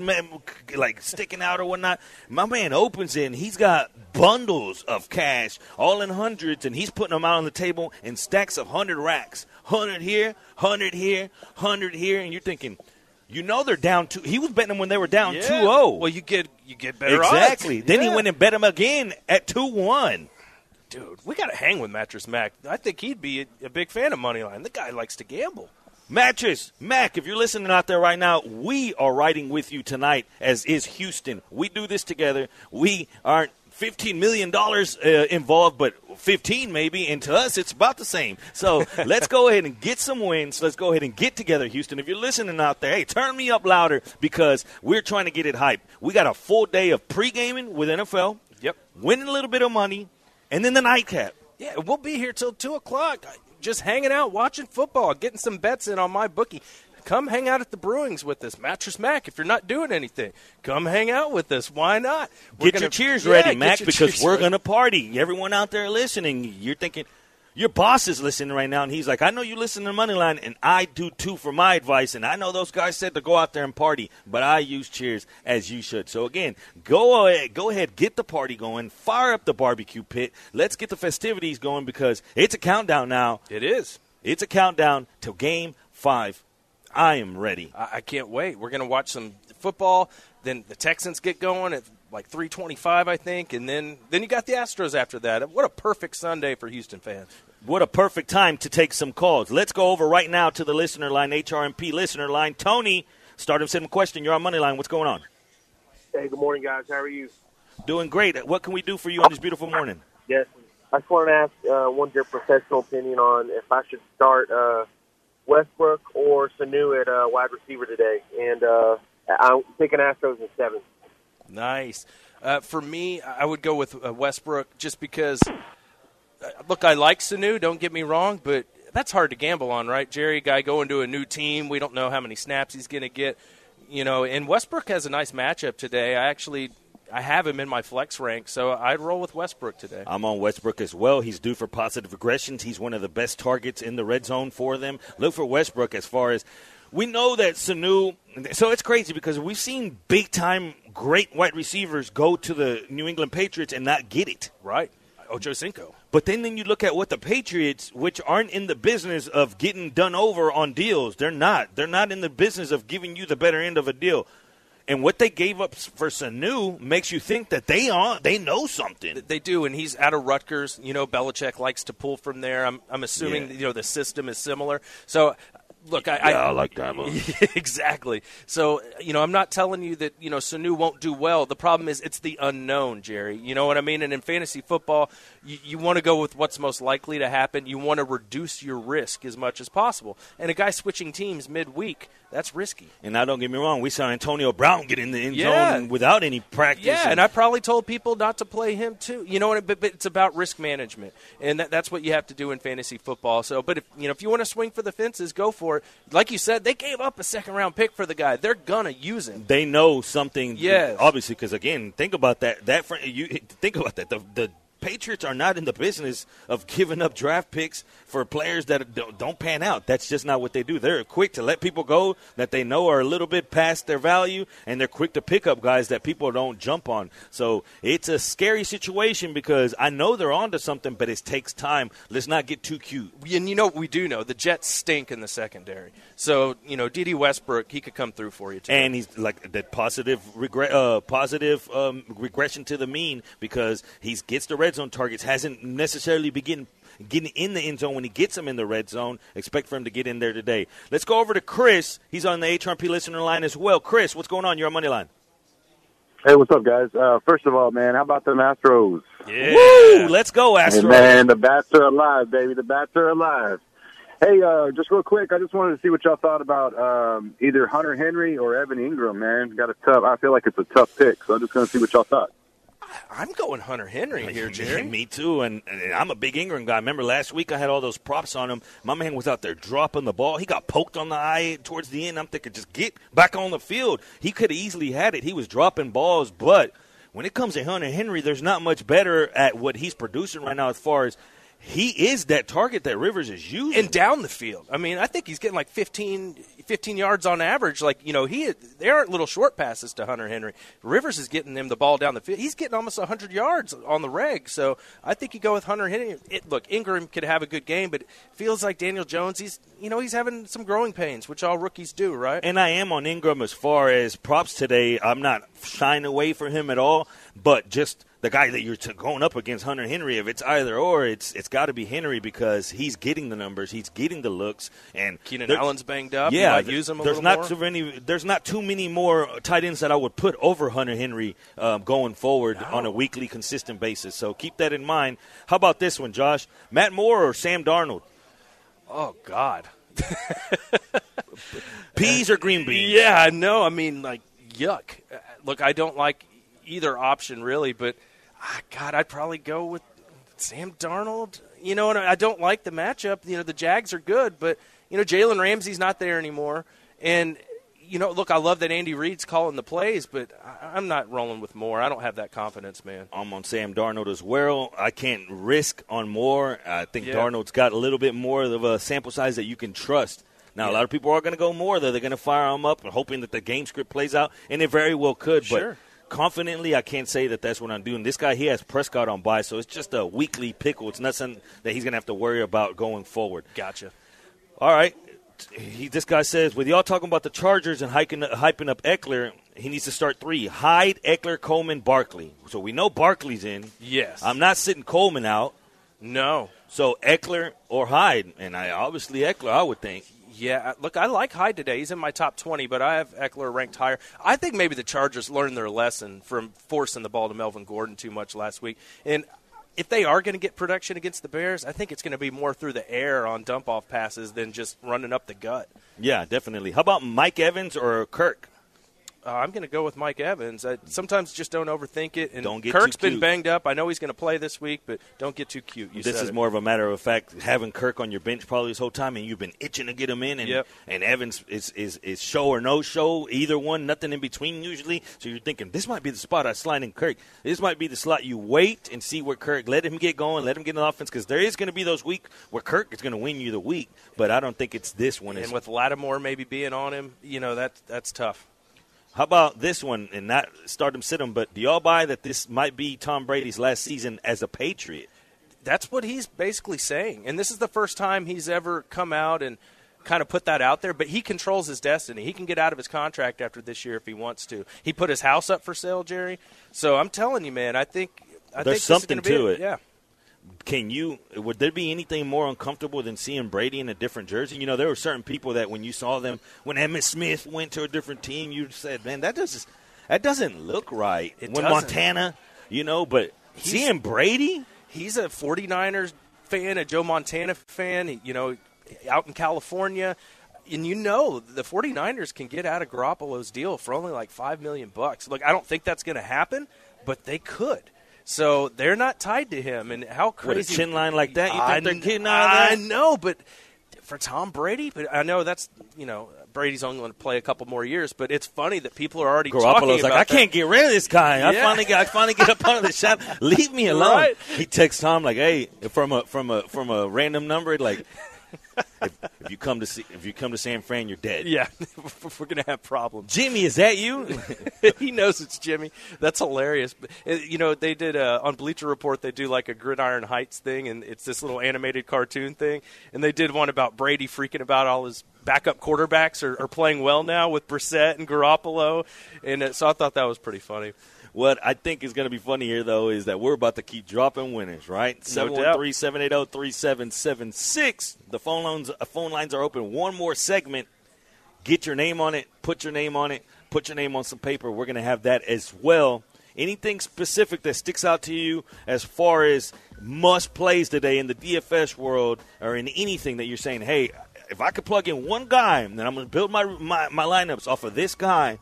like sticking out or whatnot. My man opens it, and he's got bundles of cash, all in hundreds, and he's putting them out on the table in stacks of hundred racks, hundred here, hundred here, hundred here, and you're thinking. You know they're down two. He was betting them when they were down Yeah. two zero. Well, you get you get better odds. exactly. Then he went and bet them again at two one. Dude, we got to hang with Mattress Mac. I think he'd be a, a big fan of Moneyline. The guy likes to gamble. Mattress, Mac, if you're listening out there right now, we are riding with you tonight, as is Houston. We do this together. We aren't $15 million uh, involved, but 15 maybe, and to us, it's about the same. So let's go ahead and get some wins. Let's go ahead and get together, Houston. If you're listening out there, hey, turn me up louder because we're trying to get it hype. We got a full day of pre-gaming with NFL, Yep. winning a little bit of money, and then the nightcap. Yeah, we'll be here till two o'clock, just hanging out, watching football, getting some bets in on my bookie. Come hang out at the Brewings with us, Mattress Mac. If you're not doing anything, come hang out with us. Why not? We're Get gonna- your cheers Yeah, ready, Mac, because we're going to party. Everyone out there listening, you're thinking, your boss is listening right now, and he's like, I know you listen to Moneyline, and I do too for my advice, and I know those guys said to go out there and party, but I use cheers as you should. So again, go ahead, go ahead, get the party going, fire up the barbecue pit. Let's get the festivities going because it's a countdown now. It is. It's a countdown till game five. I am ready. I, I can't wait. We're going to watch some football. Then the Texans get going at like 3:25, I think, and then then you got the Astros after that. What a perfect Sunday for Houston fans. What a perfect time to take some calls. Let's go over right now to the listener line, HRMP listener line. Tony, start him sending a question. You're on money line. What's going on? Hey, good morning, guys. How are you? Doing great. What can we do for you on this beautiful morning? Yes. I just wanted to ask uh, one's your professional opinion on if I should start uh, Westbrook or Sanu at uh, wide receiver today. And uh, I'm picking Astros in seven. Nice. Uh, for me, I would go with uh, Westbrook just because. Uh, look, I like Sanu. Don't get me wrong, but that's hard to gamble on, right, Jerry? Guy going to a new team. We don't know how many snaps he's going to get. You know, and Westbrook has a nice matchup today. I actually. I have him in my flex rank, so I'd roll with Westbrook today. I'm on Westbrook as well. He's due for positive aggressions. He's one of the best targets in the red zone for them. Look for Westbrook as far as we know that Sanu. So it's crazy because we've seen big time great wide receivers go to the New England Patriots and not get it. Right. Ocho Cinco. But then, then you look at what the Patriots, which aren't in the business of getting done over on deals, they're not. They're not in the business of giving you the better end of a deal. And what they gave up for Sanu makes you think that they are they know something. They do, and he's out of Rutgers. You know, Belichick likes to pull from there. I'm, I'm assuming Yeah. you know the system is similar. So look, I, Yeah, I like that one. exactly. So, you know, I'm not telling you that, you know, Sanu won't do well. The problem is it's the unknown, Jerry. You know what I mean? And in fantasy football, you, you want to go with what's most likely to happen. You want to reduce your risk as much as possible. And a guy switching teams midweek, that's risky. And now, don't get me wrong, we saw Antonio Brown get in the end Yeah. zone without any practice. Yeah, and I probably told people not to play him too. You know what? But, but it's about risk management, and that, that's what you have to do in fantasy football. So, but if you know if you want to swing for the fences, go for it. Like you said, they gave up a second round pick for the guy. They're gonna use him. they know something. Yes. obviously, because again, think about that. That fr- you think about that. The the Patriots are not in the business of giving up draft picks for players that don't, pan out. That's just not what they do. They're quick to let people go that they know are a little bit past their value, and they're quick to pick up guys that people don't jump on. So it's a scary situation because I know they're onto something, but it takes time. Let's not get too cute. And you know what we do know the Jets stink in the secondary. So you know, Dede Westbrook, he could come through for you too. and he's like that positive regret, uh, positive um, regression to the mean because he gets the red zone targets. Hasn't necessarily begin getting in the end zone when he gets them in the red zone. Expect for him to get in there today. Let's go over to Chris. He's on the HRP listener line as well. Chris, what's going on? You're on money line. Hey, what's up, guys? Uh, first of all, man, how about them Astros? Yeah. Woo! Let's go, Hey, Astros. man, the bats are alive, baby. The bats are alive. Hey, uh, just real quick, I just wanted to see what y'all thought about um, either Hunter Henry or Evan Engram. Man, got a tough. I feel like it's a tough pick, so I'm just going to see what y'all thought. I'm going Hunter Henry here, Jerry. Me too, and, and I'm a big Engram guy. Remember last week I had all those props on him. My man was out there dropping the ball. He got poked on the eye towards the end. I'm thinking, just get back on the field. He could have easily had it. He was dropping balls, but when it comes to Hunter Henry, there's not much better at what he's producing right now as far as he is that target that Rivers is using. and down the field. I mean, I think he's getting like 15, 15 yards on average. Like you know, he they aren't little short passes to Hunter Henry. Rivers is getting him the ball down the field. He's getting almost hundred yards on the reg. So I think you go with Hunter Henry. It, look, Engram could have a good game, but it feels like Daniel Jones. He's you know he's having some growing pains, which all rookies do, right? And I am on Engram as far as props today. I'm not shying away from him at all, but just the guy that you're going up against, Hunter Henry. If it's either or, it's it's got to be Henry because he's getting the numbers, he's getting the looks, and Keenan Allen's banged up. Yeah, th- use him a there's not more. too many. There's not too many more tight ends that I would put over Hunter Henry um, going forward on a weekly, consistent basis. So keep that in mind. How about this one, Josh? Matt Moore or Sam Darnold? Oh God. Peas or green beans? Yeah, I know. I mean, like, yuck. Look, I don't like either option really, but ah, God, I'd probably go with Sam Darnold. You know, and I don't like the matchup. You know, the Jags are good, but you know, Jalen Ramsey's not there anymore, and you know, look, I love that Andy Reid's calling the plays, but I'm not rolling with Moore. I don't have that confidence, man. I'm on Sam Darnold as well. I can't risk on Moore. I think Yeah. Darnold's got a little bit more of a sample size that you can trust. Now, a lot of people are going to go Moore. Though. They're going to fire him up, hoping that the game script plays out, and it very well could. Sure. But confidently, I can't say that that's what I'm doing. This guy, he has Prescott on by, so it's just a weekly pickle. It's nothing that he's going to have to worry about going forward. Gotcha. All right. He, this guy says, with y'all talking about the Chargers and hiking, hyping up Ekeler, he needs to start three: Hyde, Ekeler, Coleman, Barkley. So we know Barkley's in. Yes. I'm not sitting Coleman out. No. So Ekeler or Hyde, and I obviously Ekeler, I would think. Yeah, look, I like Hyde today. He's in my top 20, but I have Ekeler ranked higher. I think maybe the Chargers learned their lesson from forcing the ball to Melvin Gordon too much last week. And if they are going to get production against the Bears, I think it's going to be more through the air on dump off passes than just running up the gut. Yeah, definitely. How about Mike Evans or Kirk? Uh, I'm going to go with Mike Evans. I sometimes just don't overthink it. And Don't get Kirk's been banged up. I know he's going to play this week, but don't get too cute. You this is it. more of a matter of fact having Kirk on your bench probably this whole time, and you've been itching to get him in, and Yep. and Evans is, is is show or no show, either one, nothing in between usually. So you're thinking this might be the spot I slide in Kirk. This might be the slot you wait and see where Kirk let him get going, let him get an offense because there is going to be those weeks where Kirk is going to win you the week, but I don't think it's this one. And It's- with Lattimore maybe being on him, you know that that's tough. How about this one and not start him, sit him? But do y'all buy that this might be Tom Brady's last season as a Patriot? that's what he's basically saying. And this is the first time he's ever come out and kind of put that out there. But he controls his destiny. He can get out of his contract after this year if he wants to. He put his house up for sale, Jerry. So I'm telling you, man, I think I There's think something to it. Yeah. Can you? Would there be anything more uncomfortable than seeing Brady in a different jersey? You know, there were certain people that when you saw them, when Emmitt Smith went to a different team, you said, "Man, that doesn't that doesn't look right." It when doesn't. Montana, you know, but seeing Brady, he's a 49ers fan, a Joe Montana fan, you know, out in California. And you know the 49ers can get out of Garoppolo's deal for only like 5 million bucks. Look, I don't think that's going to happen, but they could. So they're not tied to him and how with a crazy chin line like that, you I think they're kn- getting out of I know, but for Tom Brady, but I know that's, you know, Brady's only going to play a couple more years, but it's funny that people are already talking Garoppolo's like, about I can't get rid of this guy. I Yeah. finally get, I finally get up out of the shot. Leave me alone. Right. He texts Tom like, "Hey, from a from a from a random number, like, if, if you come to see, if you come to San Fran, you're dead." Yeah, we're going to have problems. Jimmy, is that you? he knows it's Jimmy. That's hilarious. Uh, You know, they did uh, on Bleacher Report. They do like a Gridiron Heights thing, and it's this little animated cartoon thing. And they did one about Brady freaking about all his backup quarterbacks are, are playing well now with Brissett and Garoppolo. And uh, so I thought that was pretty funny. What I think is going to be funny here, though, is that we're about to keep dropping winners, right? No doubt. 713-780-3776. The phone lines, uh, phone lines are open. One more segment. Get your name on it. Put your name on it. Put your name on some paper. We're going to have that as well. Anything specific that sticks out to you as far as must plays today in the DFS world or in anything that you're saying, hey, if I could plug in one guy, then I'm going to build my, my, my lineups off of this guy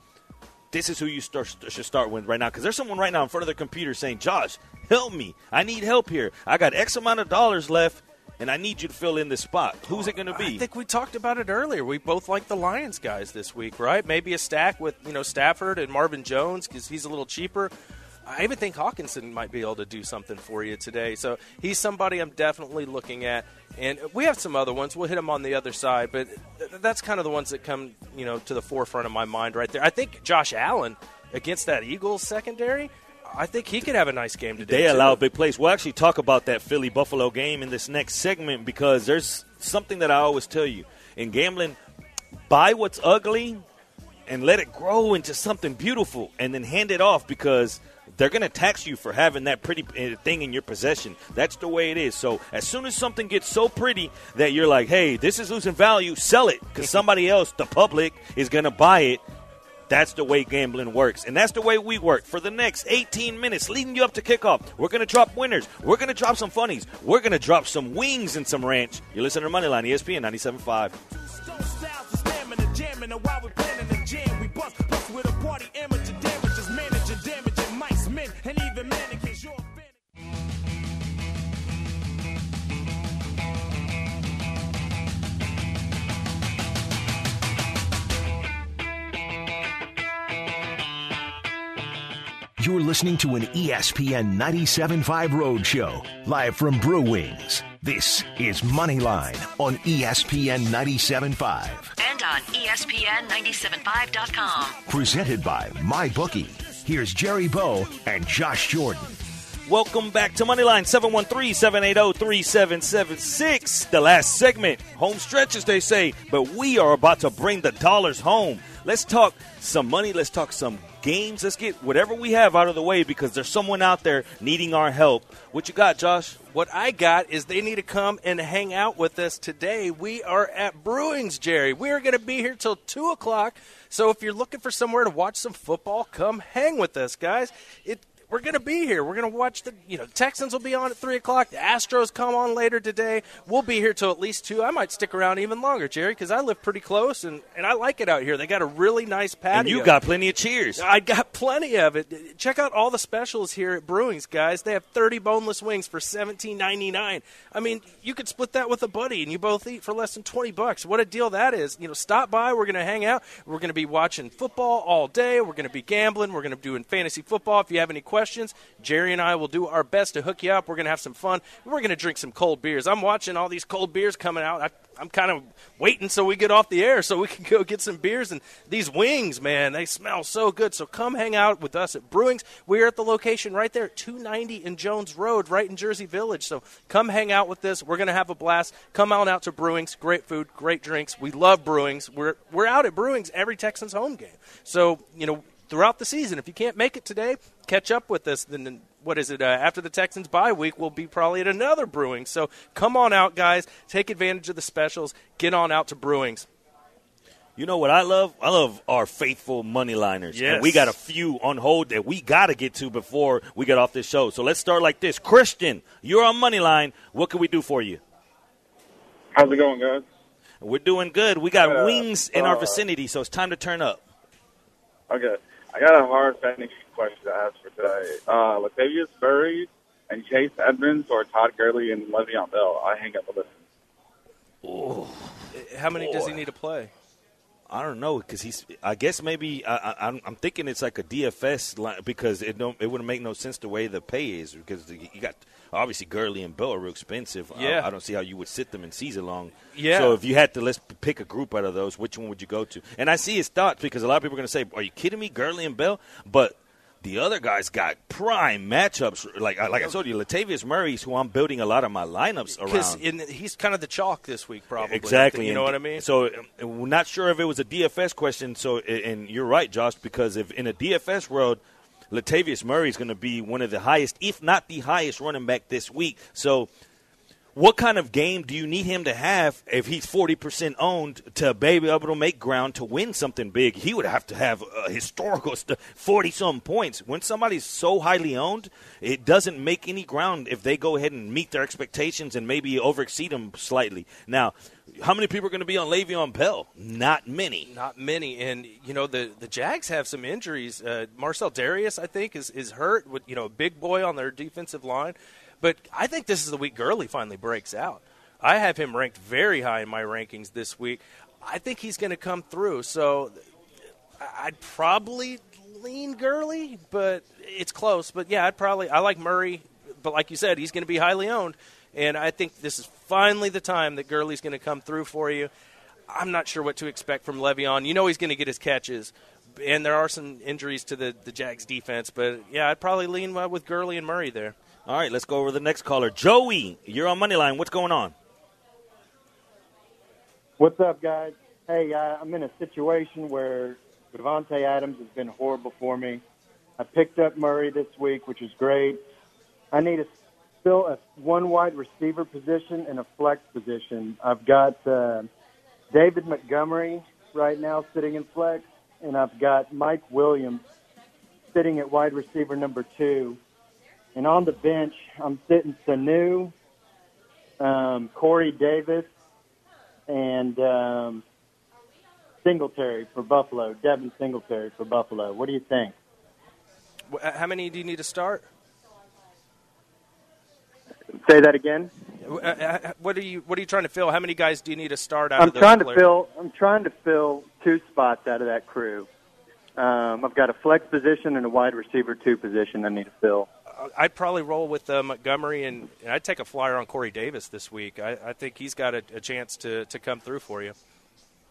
this is who you start, should start with right now. Because there's someone right now in front of their computer saying, Josh, help me. I need help here. I got X amount of dollars left, and I need you to fill in this spot. Who's it going to be? I think we talked about it earlier. We both like the Lions guys this week, right? Maybe a stack with you know Stafford and Marvin Jones because he's a little cheaper. I even think Hockenson might be able to do something for you today. So he's somebody I'm definitely looking at. And we have some other ones. We'll hit them on the other side, but that's kind of the ones that come you know to the forefront of my mind right there. I think Josh Allen against that Eagles secondary. I think he could have a nice game today. They too. allow big plays. We'll actually talk about that Philly Buffalo game in this next segment because there's something that I always tell you in gambling buy what's ugly and let it grow into something beautiful and then hand it off because they're going to tax you for having that pretty uh, thing in your possession. That's the way it is. So as soon as something gets so pretty that you're like, hey, this is losing value, sell it because somebody else, the public, is going to buy it. That's the way gambling works. And that's the way we work. For the next 18 minutes leading you up to kickoff, we're going to drop winners. We're going to drop some funnies. We're going to drop some wings and some ranch. You're listening to Moneyline, ESPN 97.5. You're listening to an ESPN 97.5 Road Show, live from Brew Wings. This is Moneyline on ESPN 97.5. And on E ESPN975.com. Presented by MyBookie. Here's Jerry Bow and Josh Jordan. Welcome back to Moneyline 713-780-3776. The last segment, home stretch as they say, but we are about to bring the dollars home. Let's talk some money, let's talk some games. Let's get whatever we have out of the way because there's someone out there needing our help. What you got, Josh? What I got is they need to come and hang out with us today. We are at Brewings, Jerry. We are going to be here till 2 o'clock. So if you're looking for somewhere to watch some football, come hang with us, guys. It we're going to be here. We're going to watch the, you know, Texans will be on at 3 o'clock. The Astros come on later today. We'll be here till at least 2. I might stick around even longer, Jerry, because I live pretty close and, and I like it out here. They got a really nice patio. And you got plenty of cheers. I got plenty of it. Check out all the specials here at Brewings, guys. They have 30 boneless wings for 17.99. I mean, you could split that with a buddy and you both eat for less than 20 bucks. What a deal that is. You know, stop by. We're going to hang out. We're going to be watching football all day. We're going to be gambling. We're going to be doing fantasy football. If you have any questions, Jerry and I will do our best to hook you up. We're going to have some fun. We're going to drink some cold beers. I'm watching all these cold beers coming out. I, I'm kind of waiting so we get off the air so we can go get some beers. And these wings, man, they smell so good. So come hang out with us at Brewings. We're at the location right there at 290 in Jones Road, right in Jersey Village. So come hang out with us. We're going to have a blast. Come on out to Brewings. Great food, great drinks. We love Brewings. We're we're out at Brewings every Texans home game. So you know throughout the season. If you can't make it today, catch up with us. Then what is it? Uh, after the Texans bye week, we'll be probably at another Brewing. So come on out, guys. Take advantage of the specials. Get on out to Brewings. You know what I love? I love our faithful money liners. Yes. And we got a few on hold that we got to get to before we get off this show. So let's start like this. Christian, you're on money line. What can we do for you? How's it going, guys? We're doing good. We got Uh, wings in our uh, vicinity, so it's time to turn up. Okay. I got a hard betting question to ask for today. Uh, Latavius Murray and Chase Edmonds or Todd Gurley and Le'Veon Bell? I hang up a listen. How many does he need to play? I don't know because he's. I guess maybe I, I, I'm, I'm thinking it's like a DFS line because it don't. It wouldn't make no sense the way the pay is because the, you got obviously Gurley and Bell are real expensive. I- Yeah. I, don't see how you would sit them in season long. Yeah. So if you had to let's pick a group out of those, which one would you go to? And I see his thoughts because a lot of people are going to say, "Are you kidding me, Gurley and Bell?" But the other guys got prime matchups. Like like I told you, Latavius Murray's who I'm building a lot of my lineups around. he's kind of the chalk this week, probably. Exactly. You know And what I mean? So um, we're not sure if it was a DFS question. So, and you're right, Josh, because if in a DFS world, Latavius Murray is going to be one of the highest, if not the highest, running back this week. So, what kind of game do you need him to have if he's 40% owned to be able to make ground to win something big? He would have to have a historical 40 some points. When somebody's so highly owned, it doesn't make any ground if they go ahead and meet their expectations and maybe overexceed them slightly. Now, how many people are going to be on Le'Veon Bell? Not many. Not many, and you know the the Jags have some injuries. Uh, Marcell Dareus, I think, is is hurt. With you know a big boy on their defensive line, but I think this is the week Gurley finally breaks out. I have him ranked very high in my rankings this week. I think he's going to come through. So I'd probably lean Gurley, but it's close. But yeah, I'd probably I like Murray, but like you said, he's going to be highly owned, and I think this is finally the time that Gurley's going to come through for you. I'm not sure what to expect from Le'Veon. You know he's going to get his catches, and there are some injuries to the the Jags defense. But yeah, I'd probably lean uh, with Gurley and Murray there. All right, let's go over the next caller. Joey, you're on Moneyline. What's going on? What's up, guys? Hey, uh, I'm in a situation where Davante Adams has been horrible for me. I picked up Murray this week, which is great. I need to fill a one wide receiver position and a flex position. I've got uh, David Montgomery right now sitting in flex, and I've got Mike Williams sitting at wide receiver number two. And on the bench, I'm sitting Sanu, um, Corey Davis, and um, Singletary for Buffalo. Devin Singletary for Buffalo. What do you think? How many do you need to start? Say that again. Uh, uh, What are you What are you trying to fill? How many guys do you need to start out? I'm of those trying to fill. I'm trying to fill two spots out of that crew. Um, I've got a flex position and a wide receiver two position I need to fill. I'd probably roll with uh, Montgomery, and, and I'd take a flyer on Corey Davis this week. I, I think he's got a, a chance to, to come through for you.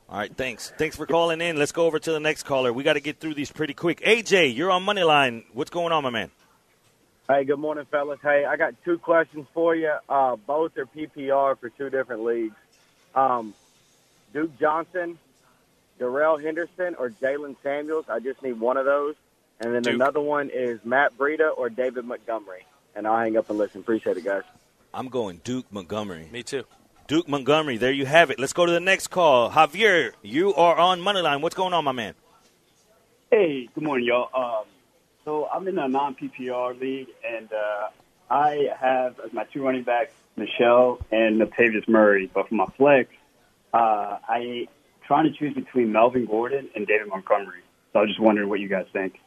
All right, thanks. Thanks for calling in. Let's go over to the next caller. We got to get through these pretty quick. AJ, you're on Moneyline. What's going on, my man? Hey, good morning, fellas. Hey, I got two questions for you. Uh, both are PPR for two different leagues. Um, Duke Johnson, Darrell Henderson, or Jaylen Samuels. I just need one of those. And then Duke. another one is Matt Breida or David Montgomery. And I'll hang up and listen. Appreciate it, guys. I'm going Duke Montgomery. Me too. Duke Montgomery. There you have it. Let's go to the next call. Javier, you are on Moneyline. What's going on, my man? Hey, good morning, y'all. Um, so I'm in a non PPR league, and uh, I have as my two running backs Michel and Latavius Murray. But for my flex, uh, I trying to choose between Melvin Gordon and David Montgomery. So I was just wondering what you guys think.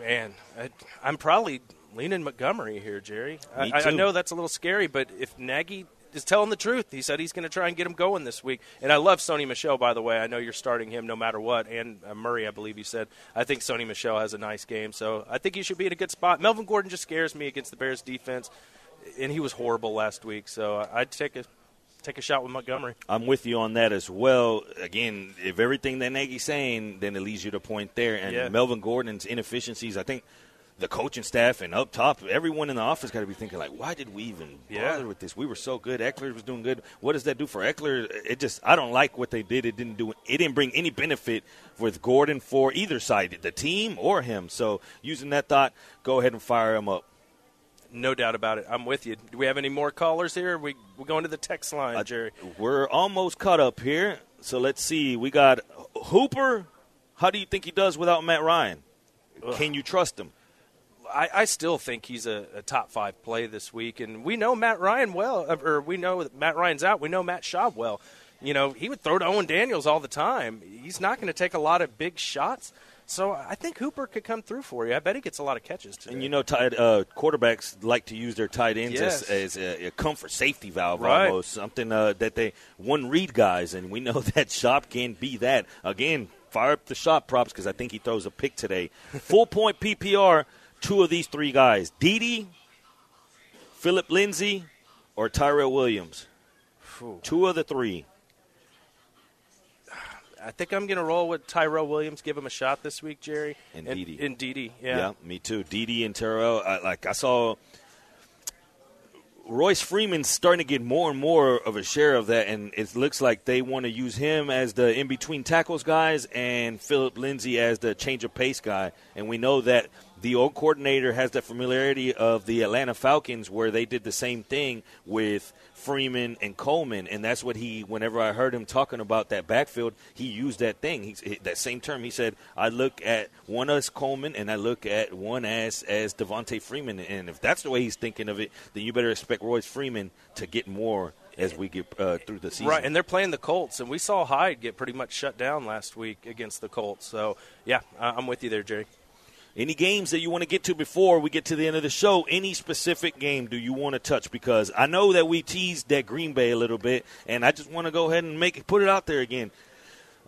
Man, I, I'm probably leaning Montgomery here, Jerry. I- I know that's a little scary, but if Nagy is telling the truth, he said he's going to try and get him going this week. And I love Sony Michel, by the way. I know you're starting him no matter what. And uh, Murray, I believe you said. I think Sony Michel has a nice game, so I think he should be in a good spot. Melvin Gordon just scares me against the Bears defense, and he was horrible last week. So I'd take a take a shot with Montgomery. I'm with you on that as well. Again, if everything that Nagy's saying, then it leads you to point there. And Yeah. Melvin Gordon's inefficiencies, I think the coaching staff and up top, everyone in the office got to be thinking like, why did we even Yeah. bother with this? We were so good. Ekeler was doing good. What does that do for Ekeler? It just I don't like what they did. It didn't do. It didn't bring any benefit with Gordon for either side, the team or him. So using that thought, go ahead and fire him up. No doubt about it. I'm with you. Do we have any more callers here? We we going to the text line, Jerry. We're almost caught up here. So let's see. We got Hooper. How do you think he does without Matt Ryan? Can you trust him? I, I still think he's a, a top five play this week, and we know Matt Ryan well, uh, or we know Matt Ryan's out. We know Matt Schaub well. You know, he would throw to Owen Daniels all the time. He's not going to take a lot of big shots. So I think Hooper could come through for you. I bet he gets a lot of catches today. And you know, tight, uh, quarterbacks like to use their tight ends Yes. as, as a, a comfort safety valve Right. almost, something uh, that they one read guys, and we know that Schaub can be that. Again, fire up the Schaub props because I think he throws a pick today. Full point PPR, two of these three guys: Dede, Philip Lindsay, or Tyrell Williams. Two of the three. I think I'm going to roll with Tyrell Williams. Give him a shot this week, Jerry. And Dede. And Dede, yeah. me too. Dede and Tyrell. I, like I saw Royce Freeman starting to get more and more of a share of that, and it looks like they want to use him as the in between tackles guys and Philip Lindsay as the change of pace guy. And we know that the old coordinator has the familiarity of the Atlanta Falcons, where they did the same thing with Freeman and Coleman, and that's what he. Whenever I heard him talking about that backfield, he used that thing. He, that same term. He said, "I look at one as Coleman, and I look at one as as Devonta Freeman." And if that's the way he's thinking of it, then you better expect Royce Freeman to get more as we get uh, through the season. Right, and they're playing the Colts, and we saw Hyde get pretty much shut down last week against the Colts. So, yeah, I'm with you there, Jerry. Any games that you want to get to before we get to the end of the show? Any specific game do you want to touch? Because I know that we teased that Green Bay a little bit, and I just want to go ahead and make put it out there again.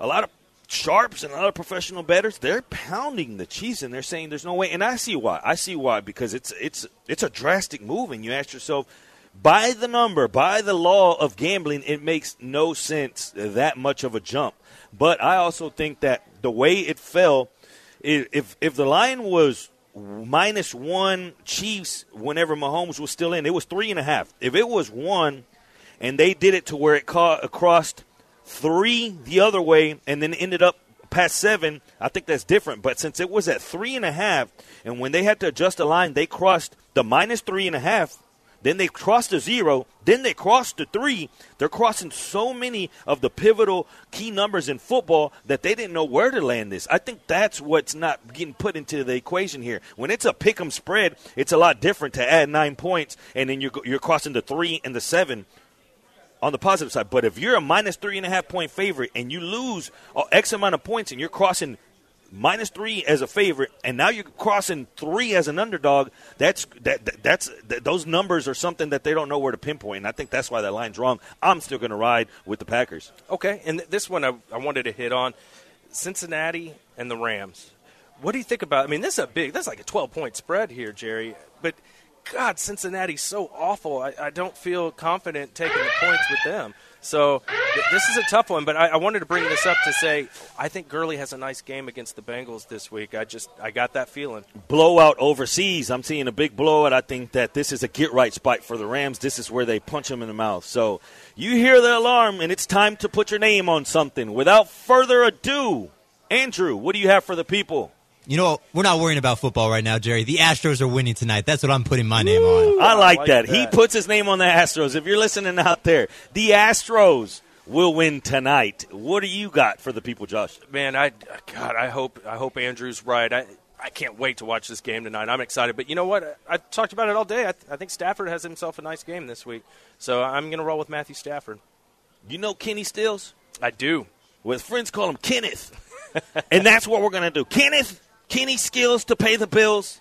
A lot of sharps and a lot of professional bettors they're pounding the Chiefs and they're saying there's no way. And I see why. I see why because it's it's it's a drastic move, and you ask yourself. By the number, by the law of gambling, it makes no sense that much of a jump. But I also think that the way it fell, if if the line was minus one Chiefs whenever Mahomes was still in, it was three and a half. If it was one, and they did it to where it caught crossed three the other way, and then ended up past seven, I think that's different. But since it was at three and a half, and when they had to adjust the line, they crossed the minus three and a half. Then they crossed the zero. Then they crossed the three. They're crossing so many of the pivotal key numbers in football that they didn't know where to land this. I think that's what's not getting put into the equation here. When it's a pick 'em spread, it's a lot different to add nine points and then you're you're crossing the three and the seven on the positive side. But if you're a minus three and a half point favorite and you lose X amount of points and you're crossing minus three as a favorite, and now you're crossing three as an underdog. That's that, that that's that, those numbers are something that they don't know where to pinpoint. And I think that's why that line's wrong. I'm still going to ride with the Packers. Okay, and this one I, I wanted to hit on Cincinnati and the Rams. What do you think about? I mean, this is a big, that's like a 12 point spread here, Jerry. But God, Cincinnati's so awful. I, I don't feel confident taking the points with them. So th- this is a tough one. But I, I wanted to bring this up to say I think Gurley has a nice game against the Bengals this week. I just I got that feeling. Blowout overseas. I'm seeing a big blowout. I think that this is a get right spot for the Rams. This is where they punch them in the mouth. So you hear the alarm, and it's time to put your name on something. Without further ado, Andrew, what do you have for the people? You know, we're not worrying about football right now, Jerry. The Astros are winning tonight. That's what I'm putting my name on. I like, that. He puts his name on the Astros. If you're listening out there, the Astros will win tonight. What do you got for the people, Josh? Man, I God, I hope I hope Andrew's right. I I can't wait to watch this game tonight. I'm excited. But you know what? I, I talked about it all day. I, th- I think Stafford has himself a nice game this week. So I'm going to roll with Matthew Stafford. You know Kenny Stills? I do. With friends call him Kenneth. and that's what we're going to do. Kenneth, Kenny skills to pay the bills.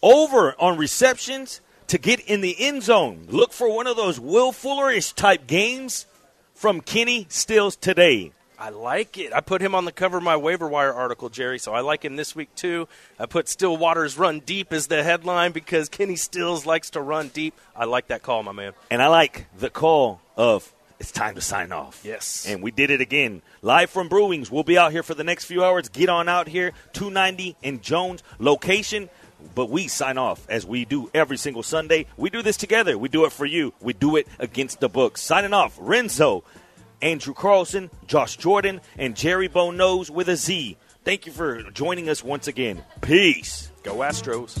Over on receptions to get in the end zone. Look for one of those Will Fullerish type games from Kenny Stills today. I like it. I put him on the cover of my waiver wire article, Jerry. So I like him this week too. I put Still Waters run deep as the headline because Kenny Stills likes to run deep. I like that call, my man. And I like the call of it's time to sign off. Yes. And we did it again. Live from Brewings. We'll be out here for the next few hours. Get on out here. 290 and Jones. Location But we sign off as we do every single Sunday. We do this together. We do it for you. We do it against the books. Signing off, Renzo, Andrew Carlson, Josh Jordan, and Jerry Bone Nose with a Z. Thank you for joining us once again. Peace. Go Astros.